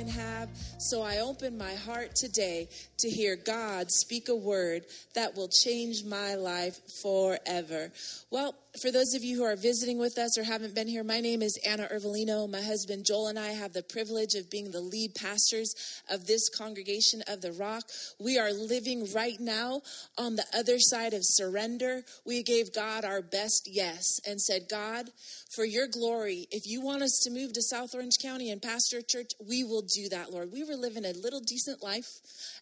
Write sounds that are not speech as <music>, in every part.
can have. So I open my heart today to hear God speak a word that will change my life forever. Well, for those of you who are visiting with us or haven't been here, my name is Anna Iervolino. My husband Joel and I have the privilege of being the lead pastors of this congregation of the Rock. We are living right now on the other side of surrender. We gave God our best yes and said, God, for your glory, if you want us to move to South Orange County and pastor a church, we will do that, Lord. We were living a little decent life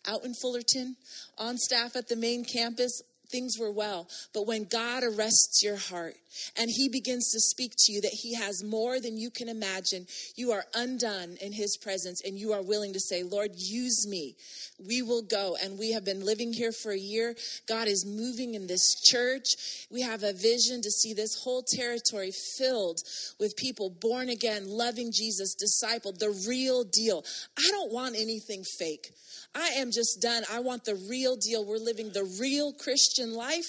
out in Fullerton, on staff at the main campus, things were well. But when God arrests your heart and He begins to speak to you that He has more than you can imagine, you are undone in His presence and you are willing to say, Lord, use me. We will go. And we have been living here for a year. God is moving in this church. We have a vision to see this whole territory filled with people born again, loving Jesus, discipled, the real deal. I don't want anything fake. I am just done. I want the real deal. We're living the real Christian life.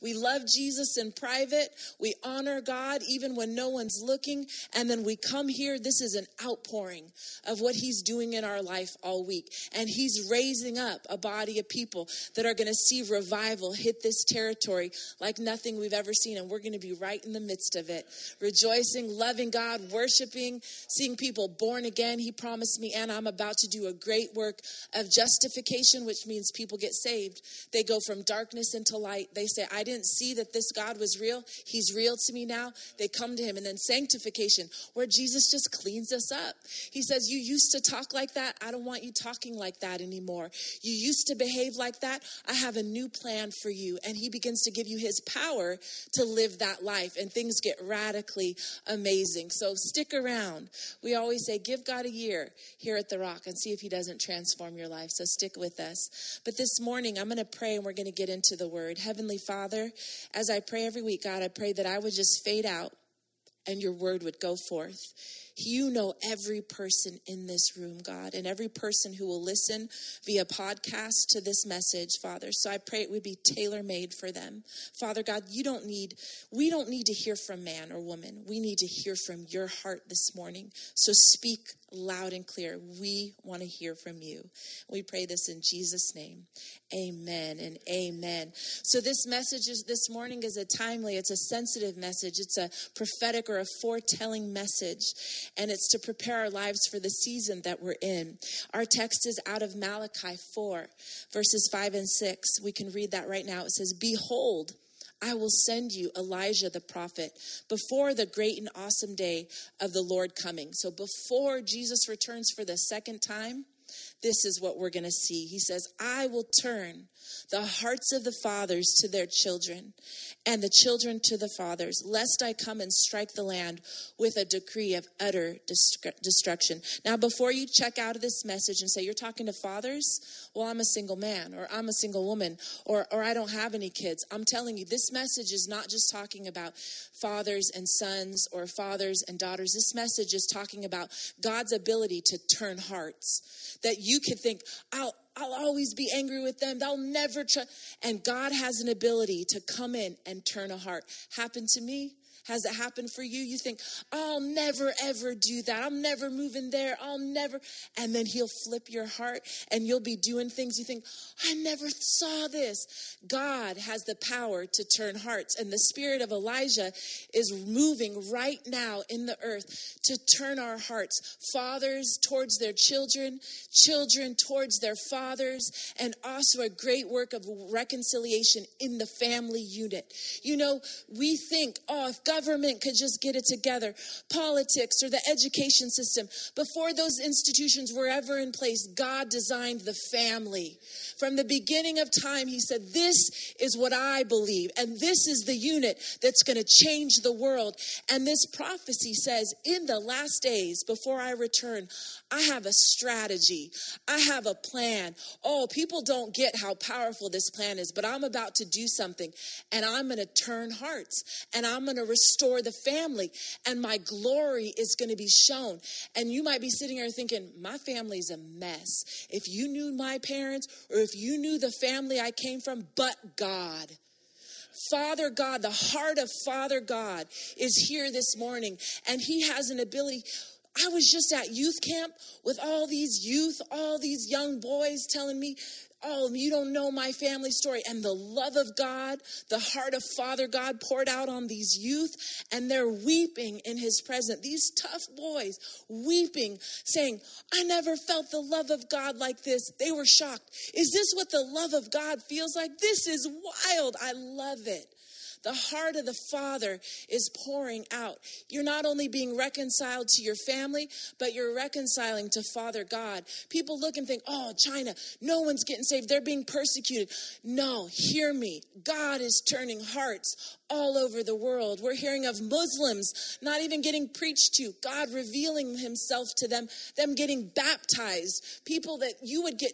We love Jesus in private. We honor God even when no one's looking. And then we come here. This is an outpouring of what He's doing in our life all week. And He's raising up a body of people that are going to see revival hit this territory like nothing we've ever seen. And we're going to be right in the midst of it, rejoicing, loving God, worshiping, seeing people born again. He promised me, and I'm about to do a great work of justification, which means people get saved. They go from darkness into light. They say, I didn't see that this God was real. He's real to me now. They come to him. And then sanctification, where Jesus just cleans us up. He says, You used to talk like that. I don't want you talking like that anymore. You used to behave like that. I have a new plan for you. And he begins to give you his power to live that life. And things get radically amazing. So stick around. We always say, Give God a year here at the Rock and see if he doesn't transform your life. So stick with us. But this morning, I'm going to pray and we're going to get into the word. Heavenly Father, as I pray every week, God, I pray that I would just fade out and your word would go forth. You know every person in this room, God, and every person who will listen via podcast to this message, Father. So I pray it would be tailor made for them. Father God, you don't need, we don't need to hear from man or woman. We need to hear from your heart this morning. So speak loud and clear. We want to hear from you. We pray this in Jesus' name. Amen and amen. So this message is this morning is a timely, it's a sensitive message. It's a prophetic or a foretelling message. And it's to prepare our lives for the season that we're in. Our text is out of Malachi 4, verses 5 and 6. We can read that right now. It says, Behold, I will send you Elijah the prophet before the great and awesome day of the Lord coming. So before Jesus returns for the second time, this is what we're going to see. He says, I will turn the hearts of the fathers to their children, and the children to the fathers, lest I come and strike the land with a decree of utter destruction. Now, before you check out of this message and say, You're talking to fathers, well, I'm a single man, or I'm a single woman, or, or I don't have any kids. I'm telling you, this message is not just talking about fathers and sons or fathers and daughters. This message is talking about God's ability to turn hearts. That you could think, I'll I'll always be angry with them. They'll never try. And God has an ability to come in and turn a heart. Happened to me. Has it happened for you? You think, I'll never ever do that. I'm never moving there. I'll never. And then he'll flip your heart and you'll be doing things you think, I never saw this. God has the power to turn hearts. And the spirit of Elijah is moving right now in the earth to turn our hearts. Fathers towards their children, children towards their fathers, and also a great work of reconciliation in the family unit. You know, we think, oh, if government could just get it together, politics or the education system. Before those institutions were ever in place, God designed the family. From the beginning of time, He said, This is what I believe, and this is the unit that's going to change the world. And this prophecy says, In the last days, before I return, I have a strategy, I have a plan. Oh, people don't get how powerful this plan is, but I'm about to do something, and I'm going to turn hearts, and I'm going to restore the family, and my glory is going to be shown. And you might be sitting here thinking, My family's a mess. If you knew my parents, or if you knew the family I came from, but God. Father God, the heart of Father God is here this morning, and He has an ability. I was just at youth camp with all these youth, all these young boys telling me, Oh, you don't know my family story. And the love of God, the heart of Father God poured out on these youth, and they're weeping in his presence. These tough boys weeping, saying, I never felt the love of God like this. They were shocked. Is this what the love of God feels like? This is wild. I love it. The heart of the Father is pouring out. You're not only being reconciled to your family, but you're reconciling to Father God. People look and think, oh, China, no one's getting saved. They're being persecuted. No, hear me. God is turning hearts all over the world. We're hearing of Muslims not even getting preached to, God revealing himself to them, them getting baptized, people that you would get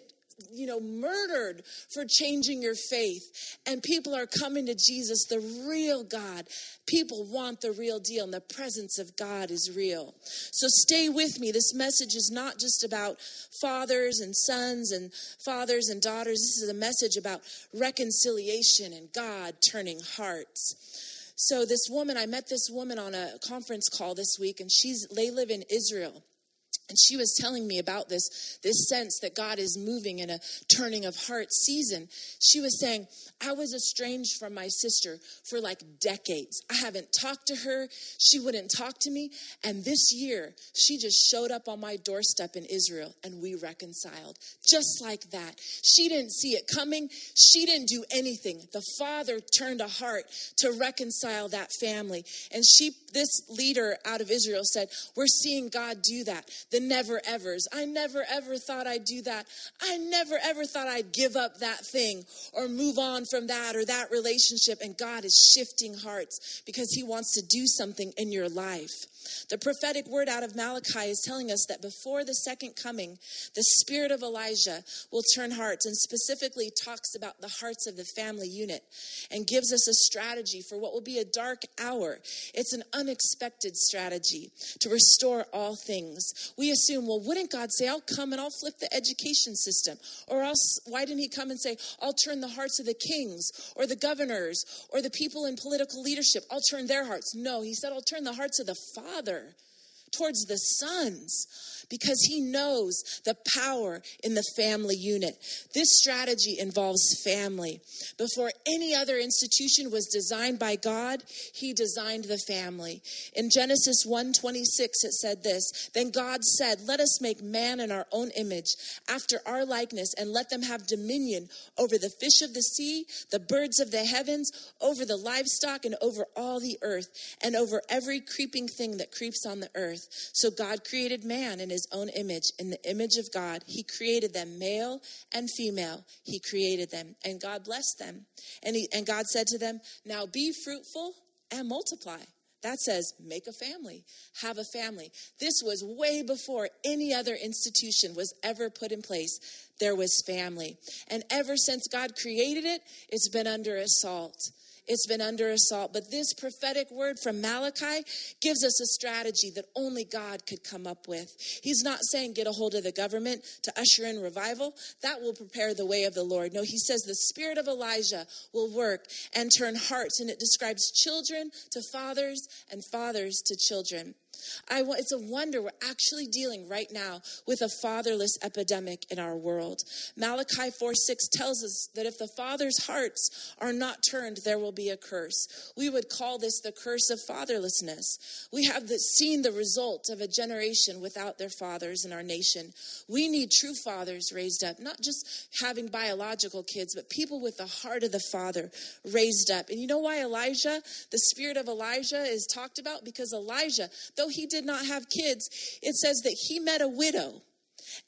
you know, murdered for changing your faith. And people are coming to Jesus, the real God. People want the real deal, and the presence of God is real. So stay with me. This message is not just about fathers and sons and fathers and daughters. This is a message about reconciliation and God turning hearts. So this woman, I met this woman on a conference call this week, and she's they live in Israel and she was telling me about this this sense that god is moving in a turning of heart season. She was saying i was estranged from my sister for like decades. I haven't talked to her. She wouldn't talk to me. And this year she just showed up on my doorstep in israel and we reconciled. Just like that. She didn't see it coming. She didn't do anything. The father turned a heart to reconcile that family. And she this leader out of israel said we're seeing god do that the never evers. I never ever thought I'd do that. I never ever thought I'd give up that thing or move on from that or that relationship. And God is shifting hearts because He wants to do something in your life. The prophetic word out of Malachi is telling us that before the second coming, the spirit of Elijah will turn hearts and specifically talks about the hearts of the family unit and gives us a strategy for what will be a dark hour. It's an unexpected strategy to restore all things. We assume, well, wouldn't God say, I'll come and I'll flip the education system? Or else, why didn't He come and say, I'll turn the hearts of the kings or the governors or the people in political leadership? I'll turn their hearts. No, He said, I'll turn the hearts of the Father towards the sons because he knows the power in the family unit. This strategy involves family. Before any other institution was designed by God, he designed the family. In Genesis 1:26 it said this, then God said, "Let us make man in our own image, after our likeness, and let them have dominion over the fish of the sea, the birds of the heavens, over the livestock and over all the earth, and over every creeping thing that creeps on the earth." So God created man in his own image. In the image of God, he created them, male and female. He created them, and God blessed them. And, he, and God said to them, Now be fruitful and multiply. That says, make a family, have a family. This was way before any other institution was ever put in place. There was family. And ever since God created it, it's been under assault. It's been under assault. But this prophetic word from Malachi gives us a strategy that only God could come up with. He's not saying get a hold of the government to usher in revival. That will prepare the way of the Lord. No, he says the spirit of Elijah will work and turn hearts. And it describes children to fathers and fathers to children. I, it's a wonder we're actually dealing right now with a fatherless epidemic in our world. Malachi 4 6 tells us that if the father's hearts are not turned, there will be a curse. We would call this the curse of fatherlessness. We have the, seen the result of a generation without their fathers in our nation. We need true fathers raised up, not just having biological kids, but people with the heart of the father raised up. And you know why Elijah, the spirit of Elijah, is talked about? Because Elijah, he did not have kids, it says that he met a widow.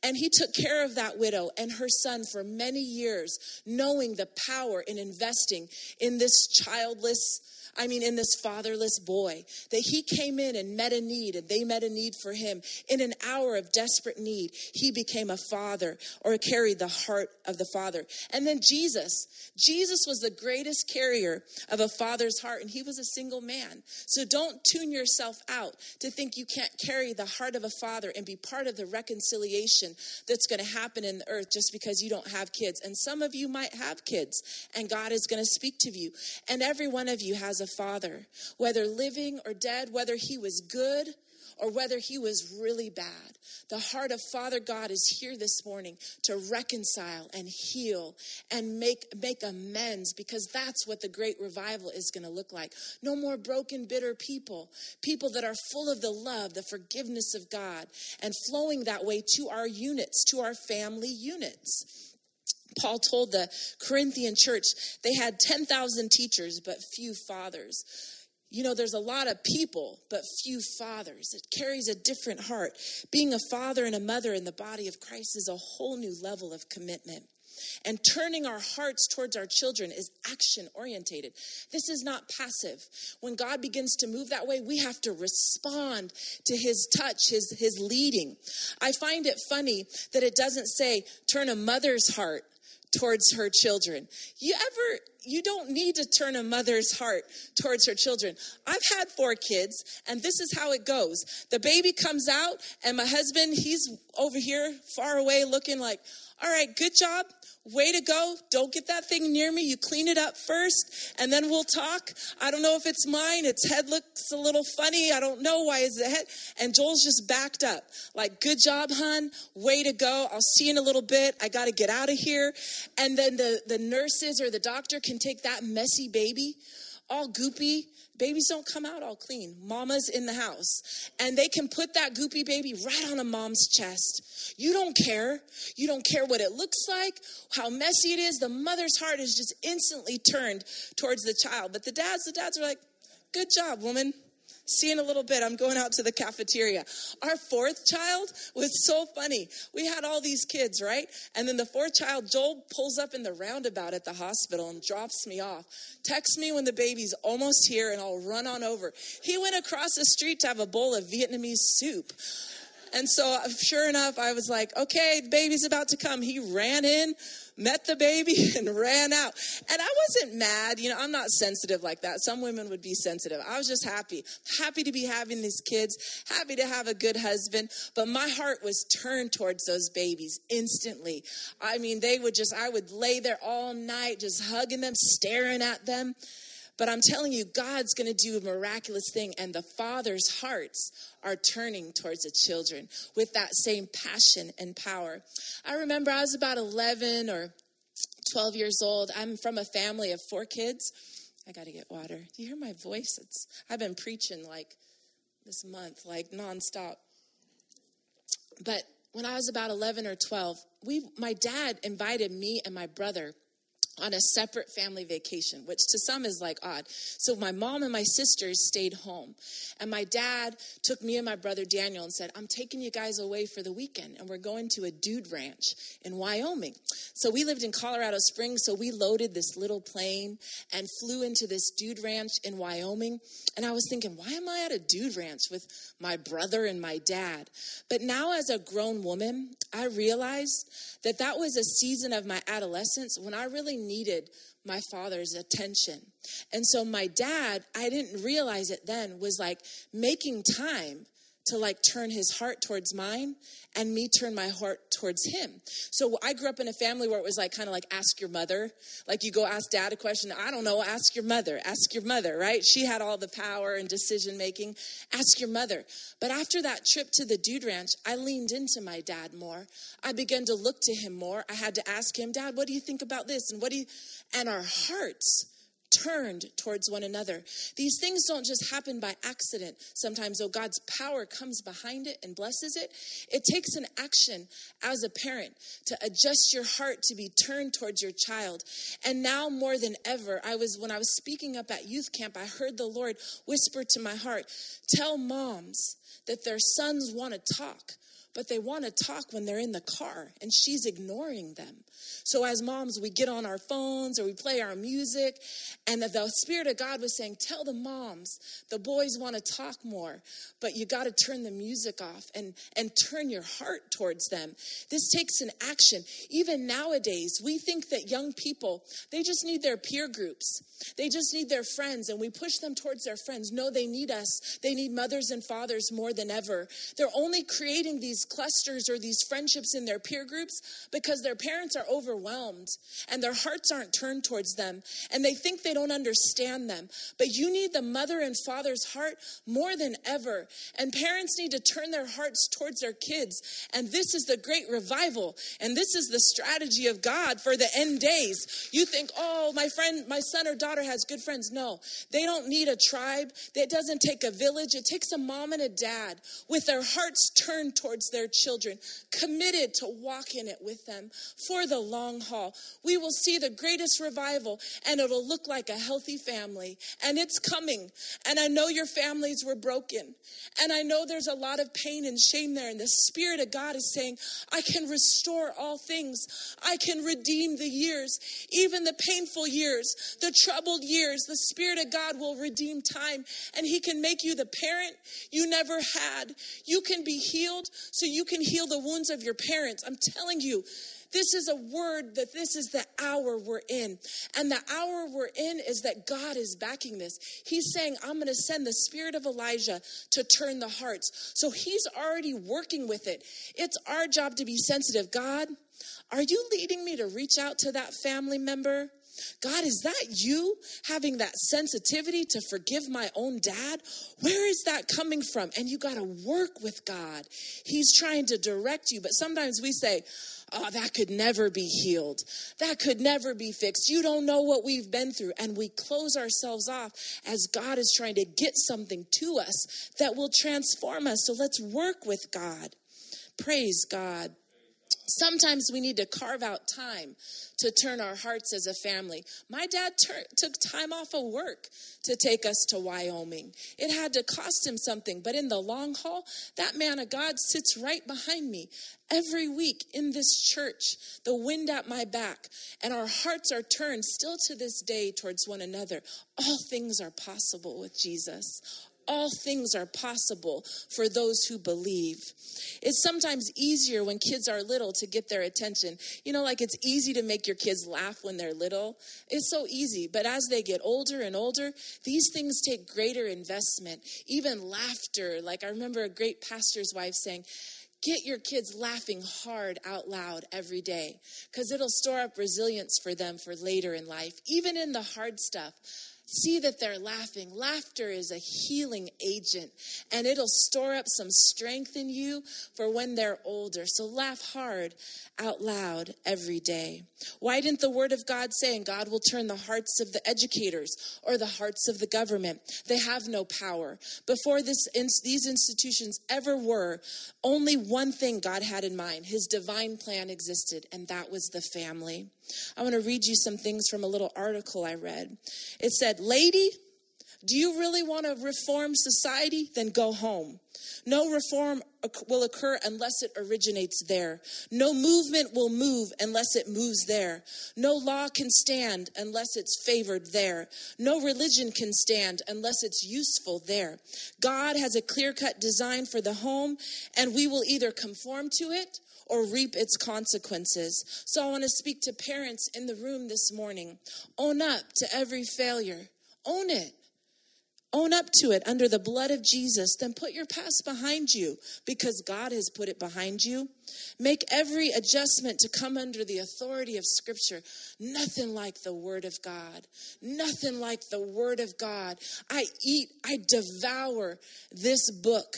And he took care of that widow and her son for many years, knowing the power in investing in this childless I mean, in this fatherless boy, that he came in and met a need, and they met a need for him. In an hour of desperate need, he became a father or carried the heart of the father. And then Jesus, Jesus was the greatest carrier of a father's heart, and he was a single man. So don't tune yourself out to think you can't carry the heart of a father and be part of the reconciliation that's going to happen in the earth just because you don't have kids. And some of you might have kids, and God is going to speak to you. And every one of you has a father, whether living or dead, whether he was good or whether he was really bad. The heart of Father God is here this morning to reconcile and heal and make, make amends because that's what the great revival is going to look like. No more broken, bitter people, people that are full of the love, the forgiveness of God, and flowing that way to our units, to our family units. Paul told the Corinthian church they had 10,000 teachers, but few fathers. You know, there's a lot of people, but few fathers. It carries a different heart. Being a father and a mother in the body of Christ is a whole new level of commitment. And turning our hearts towards our children is action orientated. This is not passive. When God begins to move that way, we have to respond to his touch, his, his leading. I find it funny that it doesn't say turn a mother's heart towards her children. You ever, you don't need to turn a mother's heart towards her children. I've had four kids, and this is how it goes. The baby comes out, and my husband, he's over here far away looking like, all right, good job. Way to go. Don't get that thing near me. You clean it up first and then we'll talk. I don't know if it's mine. Its head looks a little funny. I don't know why is the head. And Joel's just backed up. Like, good job, hun. Way to go. I'll see you in a little bit. I got to get out of here. And then the, the nurses or the doctor can take that messy baby, all goopy, Babies don't come out all clean. Mama's in the house. And they can put that goopy baby right on a mom's chest. You don't care. You don't care what it looks like, how messy it is. The mother's heart is just instantly turned towards the child. But the dads, the dads are like, good job, woman. See in a little bit. I'm going out to the cafeteria. Our fourth child was so funny. We had all these kids, right? And then the fourth child, Joel, pulls up in the roundabout at the hospital and drops me off. Text me when the baby's almost here and I'll run on over. He went across the street to have a bowl of Vietnamese soup. And so, uh, sure enough, I was like, okay, the baby's about to come. He ran in, met the baby, <laughs> and ran out. And I wasn't mad. You know, I'm not sensitive like that. Some women would be sensitive. I was just happy. Happy to be having these kids, happy to have a good husband. But my heart was turned towards those babies instantly. I mean, they would just, I would lay there all night, just hugging them, staring at them. But I'm telling you, God's going to do a miraculous thing, and the father's hearts are turning towards the children with that same passion and power. I remember I was about 11 or 12 years old. I'm from a family of four kids. I got to get water. Do you hear my voice? It's I've been preaching like this month, like nonstop. But when I was about 11 or 12, we my dad invited me and my brother on a separate family vacation, which to some is like odd. So my mom and my sisters stayed home. And my dad took me and my brother Daniel and said, I'm taking you guys away for the weekend and we're going to a dude ranch in Wyoming. So we lived in Colorado Springs, so we loaded this little plane and flew into this dude ranch in Wyoming. And I was thinking, why am I at a dude ranch with my brother and my dad? But now as a grown woman, I realized that that was a season of my adolescence when I really needed my father's attention. And so my dad, I didn't realize it then, was like making time to like turn his heart towards mine and me turn my heart towards him. So I grew up in a family where it was like kind of like ask your mother. Like you go ask dad a question, I don't know, ask your mother. Ask your mother, right? She had all the power and decision making. Ask your mother. But after that trip to the dude ranch, I leaned into my dad more. I began to look to him more. I had to ask him, "Dad, what do you think about this?" And what do you and our hearts turned towards one another. These things don't just happen by accident. Sometimes, though, God's power comes behind it and blesses it. It takes an action as a parent to adjust your heart to be turned towards your child. And now more than ever, I was when I was speaking up at youth camp, I heard the Lord whisper to my heart, "Tell moms that their sons want to talk." But they want to talk when they're in the car and she's ignoring them. So, as moms, we get on our phones or we play our music, and the, the Spirit of God was saying, Tell the moms, the boys want to talk more, but you got to turn the music off and, and turn your heart towards them. This takes an action. Even nowadays, we think that young people, they just need their peer groups, they just need their friends, and we push them towards their friends. No, they need us. They need mothers and fathers more than ever. They're only creating these clusters or these friendships in their peer groups because their parents are overwhelmed and their hearts aren't turned towards them and they think they don't understand them. But you need the mother and father's heart more than ever. And parents need to turn their hearts towards their kids. And this is the great revival. And this is the strategy of God for the end days. You think, oh, my friend, my son or daughter has good friends. No, they don't need a tribe. It doesn't take a village. It takes a mom and a dad with their hearts turned towards their children, committed to walk in it with them for the long haul. We will see the greatest revival and it'll look like a healthy family. And it's coming. And I know your families were broken. And I know there's a lot of pain and shame there. And the Spirit of God is saying, I can restore all things. I can redeem the years, even the painful years, the troubled years. The Spirit of God will redeem time and He can make you the parent you never had. You can be healed so you can heal the wounds of your parents. I'm telling you, this is a word that this is the hour we're in. And the hour we're in is that God is backing this. He's saying, I'm going to send the spirit of Elijah to turn the hearts. So he's already working with it. It's our job to be sensitive. God, are you leading me to reach out to that family member? God, is that you having that sensitivity to forgive my own dad? Where is that coming from? And you got to work with God. He's trying to direct you. But sometimes we say, oh, that could never be healed. That could never be fixed. You don't know what we've been through. And we close ourselves off as God is trying to get something to us that will transform us. So let's work with God. Praise God. Sometimes we need to carve out time to turn our hearts as a family. My dad ter- took time off of work to take us to Wyoming. It had to cost him something, but in the long haul, that man of God sits right behind me every week in this church, the wind at my back, and our hearts are turned still to this day towards one another. All things are possible with Jesus all things are possible for those who believe. It's sometimes easier when kids are little to get their attention. You know, like it's easy to make your kids laugh when they're little. It's so easy. But as they get older and older, these things take greater investment, even laughter. Like I remember a great pastor's wife saying, Get your kids laughing hard out loud every day because it'll store up resilience for them for later in life, even in the hard stuff. See that they're laughing. Laughter is a healing agent and it'll store up some strength in you for when they're older. So laugh hard out loud every day. Why didn't the word of God say, and God will turn the hearts of the educators or the hearts of the government? They have no power. Before this, these institutions ever were, only one thing God had in mind His divine plan existed, and that was the family. I want to read you some things from a little article I read. It said, Lady, do you really want to reform society? Then go home. No reform will occur unless it originates there. No movement will move unless it moves there. No law can stand unless it's favored there. No religion can stand unless it's useful there. God has a clear cut design for the home, and we will either conform to it or reap its consequences. So I want to speak to parents in the room this morning. Own up to every failure, own it. Own up to it under the blood of Jesus. Then put your past behind you because God has put it behind you. Make every adjustment to come under the authority of Scripture. Nothing like the Word of God. Nothing like the Word of God. I eat, I devour this book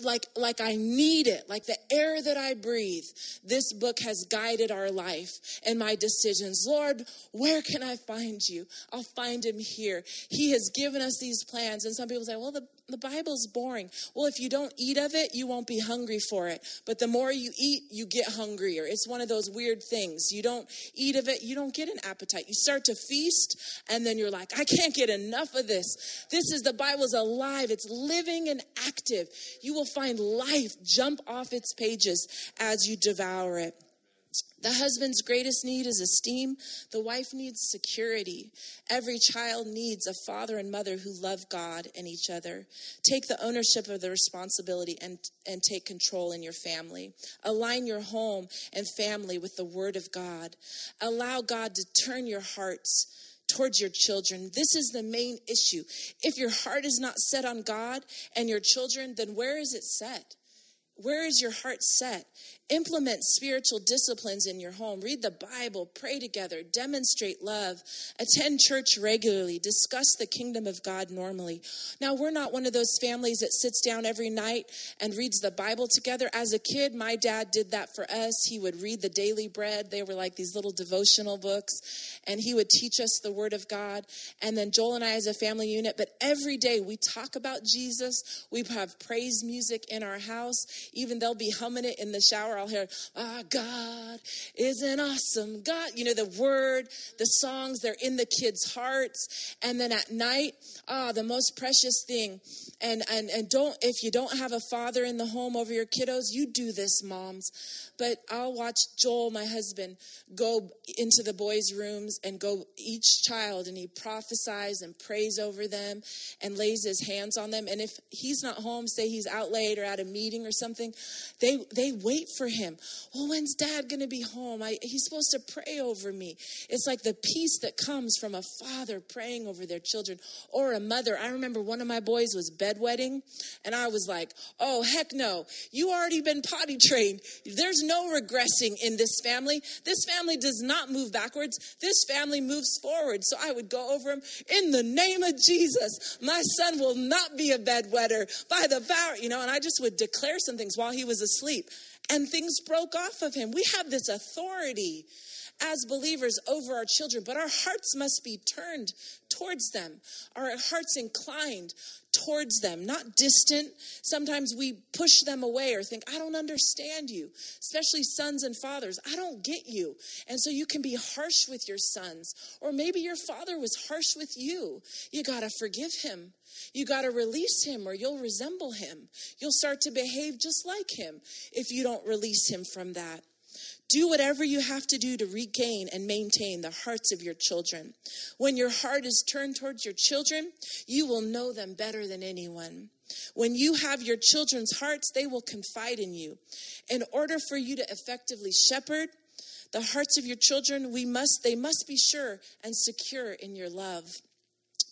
like like I need it, like the air that I breathe. This book has guided our life and my decisions. Lord, where can I find you? I'll find him here. He has given us these plans and some people say, "Well, the the Bible's boring. Well, if you don't eat of it, you won't be hungry for it. But the more you eat, you get hungrier. It's one of those weird things. You don't eat of it, you don't get an appetite. You start to feast, and then you're like, I can't get enough of this. This is the Bible's alive, it's living and active. You will find life jump off its pages as you devour it. The husband's greatest need is esteem. The wife needs security. Every child needs a father and mother who love God and each other. Take the ownership of the responsibility and, and take control in your family. Align your home and family with the Word of God. Allow God to turn your hearts towards your children. This is the main issue. If your heart is not set on God and your children, then where is it set? Where is your heart set? Implement spiritual disciplines in your home. Read the Bible, pray together, demonstrate love, attend church regularly, discuss the kingdom of God normally. Now, we're not one of those families that sits down every night and reads the Bible together. As a kid, my dad did that for us. He would read the daily bread, they were like these little devotional books, and he would teach us the Word of God. And then Joel and I, as a family unit, but every day we talk about Jesus. We have praise music in our house. Even they'll be humming it in the shower I'll Our God is an awesome God. You know, the word, the songs, they're in the kids' hearts. And then at night, ah, the most precious thing. And, and, and don't, if you don't have a father in the home over your kiddos, you do this, moms. But I'll watch Joel, my husband, go into the boys' rooms and go each child and he prophesies and prays over them and lays his hands on them. And if he's not home, say he's out late or at a meeting or something, they they wait for him. Well, when's dad to be home? I, he's supposed to pray over me. It's like the peace that comes from a father praying over their children or a mother. I remember one of my boys was bedwetting, and I was like, oh, heck no. You already been potty trained. There's no regressing in this family. This family does not move backwards, this family moves forward. So I would go over him in the name of Jesus. My son will not be a bedwetter by the power, you know, and I just would declare some things while he was asleep and things broke off of him. We have this authority as believers over our children, but our hearts must be turned towards them, our hearts inclined towards them, not distant. Sometimes we push them away or think, I don't understand you, especially sons and fathers. I don't get you. And so you can be harsh with your sons, or maybe your father was harsh with you. You got to forgive him. You got to release him or you'll resemble him. You'll start to behave just like him if you don't release him from that. Do whatever you have to do to regain and maintain the hearts of your children. When your heart is turned towards your children, you will know them better than anyone. When you have your children's hearts, they will confide in you. In order for you to effectively shepherd the hearts of your children, we must they must be sure and secure in your love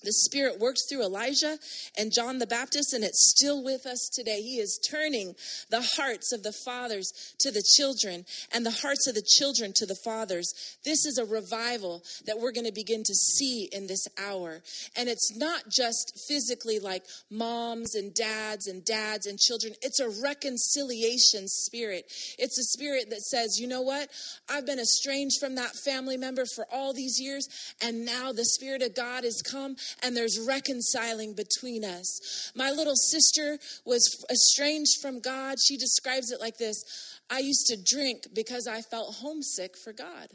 the Spirit works through Elijah and John the Baptist, and it's still with us today. He is turning the hearts of the fathers to the children and the hearts of the children to the fathers. This is a revival that we're going to begin to see in this hour. And it's not just physically like moms and dads and dads and children, it's a reconciliation spirit. It's a spirit that says, you know what? I've been estranged from that family member for all these years, and now the Spirit of God has come and there's reconciling between us. My little sister was estranged from God. She describes it like this I used to drink because I felt homesick for God.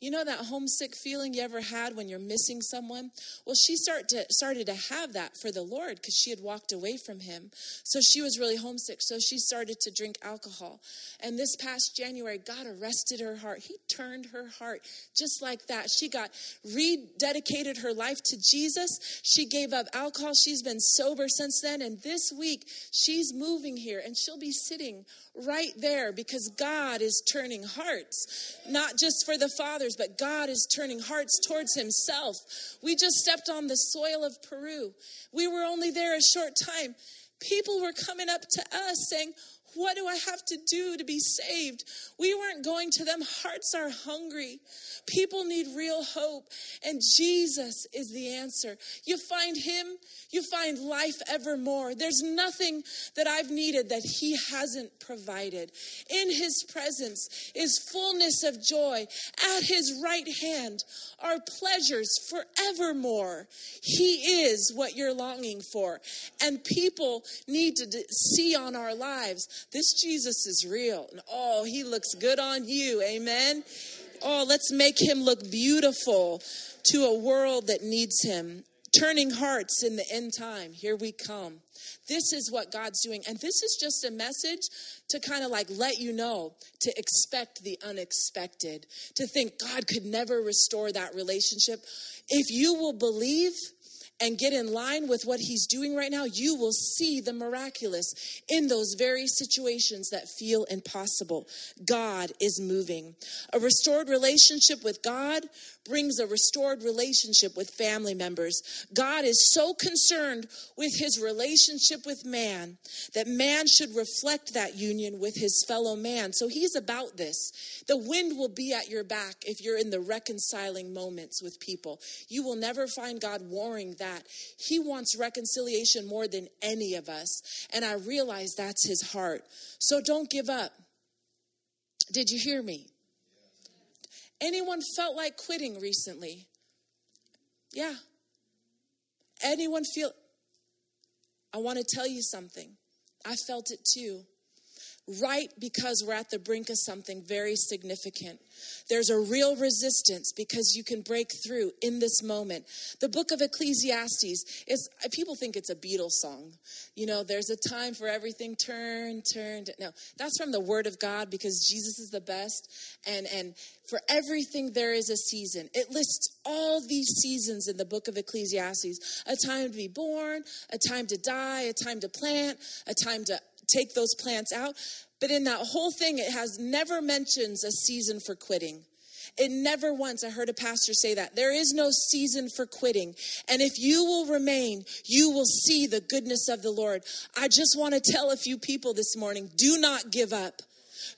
You know that homesick feeling you ever had when you're missing someone? Well, she start to, started to have that for the Lord because she had walked away from him. So she was really homesick. So she started to drink alcohol. And this past January, God arrested her heart. He turned her heart just like that. She got rededicated her life to Jesus. She gave up alcohol. She's been sober since then. And this week, she's moving here and she'll be sitting right there because God is turning hearts, not just for the fathers, but God is turning hearts towards Himself. We just stepped on the soil of Peru. We were only there a short time. People were coming up to us saying, what do I have to do to be saved? We weren't going to them. Hearts are hungry. People need real hope, and Jesus is the answer. You find Him, you find life evermore. There's nothing that I've needed that He hasn't provided. In His presence is fullness of joy. At His right hand are pleasures forevermore. He is what you're longing for, and people need to see on our lives this Jesus is real. And oh, he looks good on you. Amen. Oh, let's make him look beautiful to a world that needs him. Turning hearts in the end time. Here we come. This is what God's doing. And this is just a message to kind of like let you know to expect the unexpected, to think God could never restore that relationship. If you will believe, and get in line with what He's doing right now, you will see the miraculous in those very situations that feel impossible. God is moving. A restored relationship with God brings a restored relationship with family members. God is so concerned with his relationship with man that man should reflect that union with his fellow man. So he's about this. The wind will be at your back if you're in the reconciling moments with people. You will never find God warring that. He wants reconciliation more than any of us. And I realize that's his heart. So don't give up. Did you hear me? Anyone felt like quitting recently? Yeah. Anyone feel I want to tell you something. I felt it too right because we're at the brink of something very significant. There's a real resistance because you can break through in this moment. The book of Ecclesiastes is, people think it's a Beatles song. You know, there's a time for everything, turn, turn. No, that's from the Word of God because Jesus is the best. And, and for everything, there is a season. It lists all these seasons in the book of Ecclesiastes a time to be born, a time to die, a time to plant, a time to take those plants out. But in that whole thing, it has never mentions a season for quitting. It never once, I heard a pastor say that. There is no season for quitting. And if you will remain, you will see the goodness of the Lord. I just want to tell a few people this morning do not give up.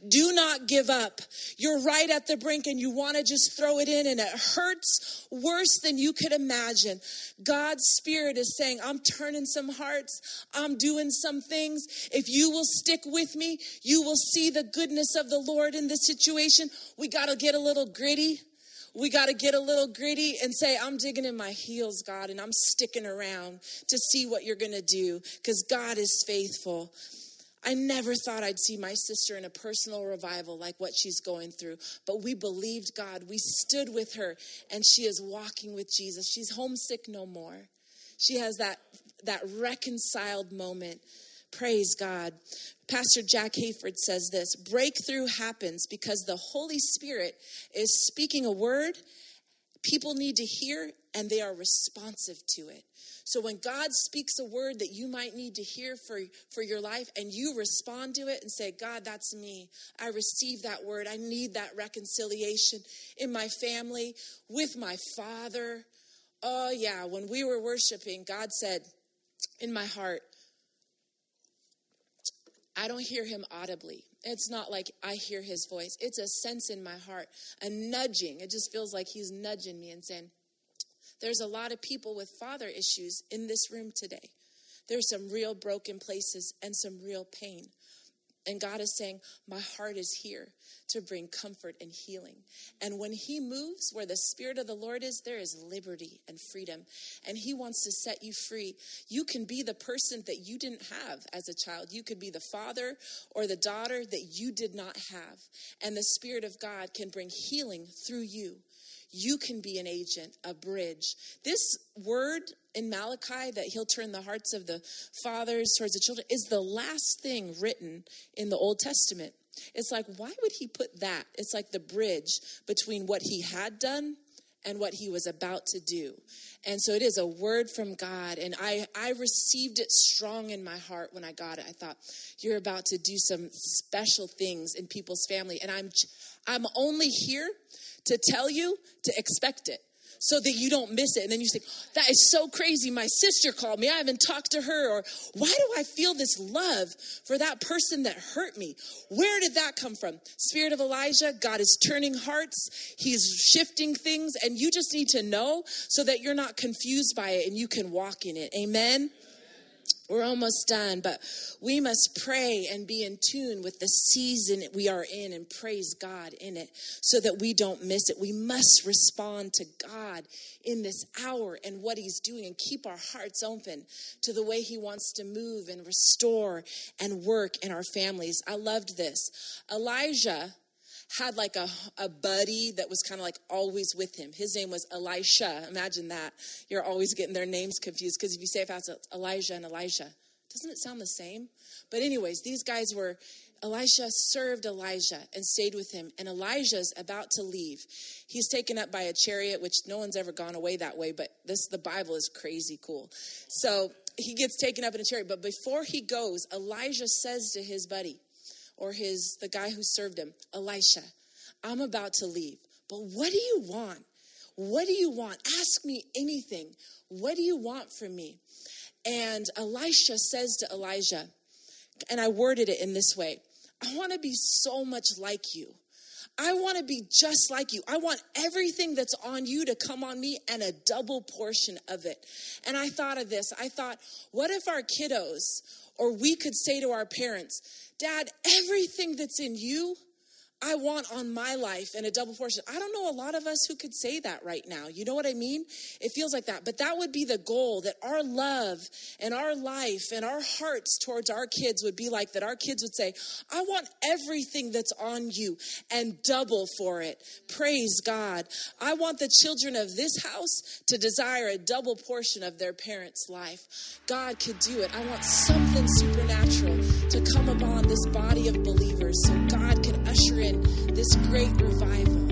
Do not give up. You're right at the brink and you want to just throw it in, and it hurts worse than you could imagine. God's Spirit is saying, I'm turning some hearts, I'm doing some things. If you will stick with me, you will see the goodness of the Lord in this situation. We got to get a little gritty we got to get a little gritty and say, I'm digging in my heels, God, and I'm sticking around to see what you're going to do because God is faithful. I never thought I'd see my sister in a personal revival like what she's going through, but we believed God. We stood with her, and she is walking with Jesus. She's homesick no more. She has that, that reconciled moment. Praise God. Pastor Jack Hayford says this breakthrough happens because the Holy Spirit is speaking a word people need to hear, and they are responsive to it. So when God speaks a word that you might need to hear for, for your life and you respond to it and say, God, that's me. I receive that word. I need that reconciliation in my family, with my father. Oh, yeah. When we were worshiping, God said in my heart, I don't hear him audibly. It's not like I hear his voice. It's a sense in my heart, a nudging. It just feels like he's nudging me and saying, there's a lot of people with father issues in this room today. There's some real broken places and some real pain. And God is saying, My heart is here to bring comfort and healing. And when He moves where the Spirit of the Lord is, there is liberty and freedom. And He wants to set you free. You can be the person that you didn't have as a child. You could be the father or the daughter that you did not have. And the Spirit of God can bring healing through you you can be an agent, a bridge. This word in Malachi that he'll turn the hearts of the fathers towards the children is the last thing written in the Old Testament. It's like, why would he put that? It's like the bridge between what he had done and what he was about to do. And so it is a word from God. And I, I received it strong in my heart when I got it. I thought, you're about to do some special things in people's family. And I'm, I'm only here to tell you to expect it so that you don't miss it. And then you think, that is so crazy. My sister called me. I haven't talked to her. Or why do I feel this love for that person that hurt me? Where did that come from? Spirit of Elijah, God is turning hearts, He's shifting things, and you just need to know so that you're not confused by it and you can walk in it. Amen. We're almost done, but we must pray and be in tune with the season we are in and praise God in it so that we don't miss it. We must respond to God in this hour and what He's doing and keep our hearts open to the way He wants to move and restore and work in our families. I loved this. Elijah had like a, a buddy that was kind of like always with him. His name was Elisha. Imagine that. You're always getting their names confused because if you say it fast, Elijah and Elijah. Doesn't it sound the same? But, anyways, these guys were Elisha served Elijah and stayed with him, and Elijah's about to leave. He's taken up by a chariot, which no one's ever gone away that way, but this the Bible is crazy cool. So he gets taken up in a chariot, but before he goes, Elijah says to his buddy or his the guy who served him, Elisha, I'm about to leave, but what do you want? What do you want? Ask me anything. What do you want from me? And Elisha says to Elijah, and I worded it in this way I want to be so much like you. I want to be just like you. I want everything that's on you to come on me and a double portion of it. And I thought of this. I thought, what if our kiddos or we could say to our parents, Dad, everything that's in you, I want on my life in a double portion. I don't know a lot of us who could say that right now. You know what I mean? It feels like that. But that would be the goal that our love and our life and our hearts towards our kids would be like that. Our kids would say, I want everything that's on you and double for it. Praise God. I want the children of this house to desire a double portion of their parents' life. God could do it. I want something supernatural to come upon this body of believers so God can usher in this great revival.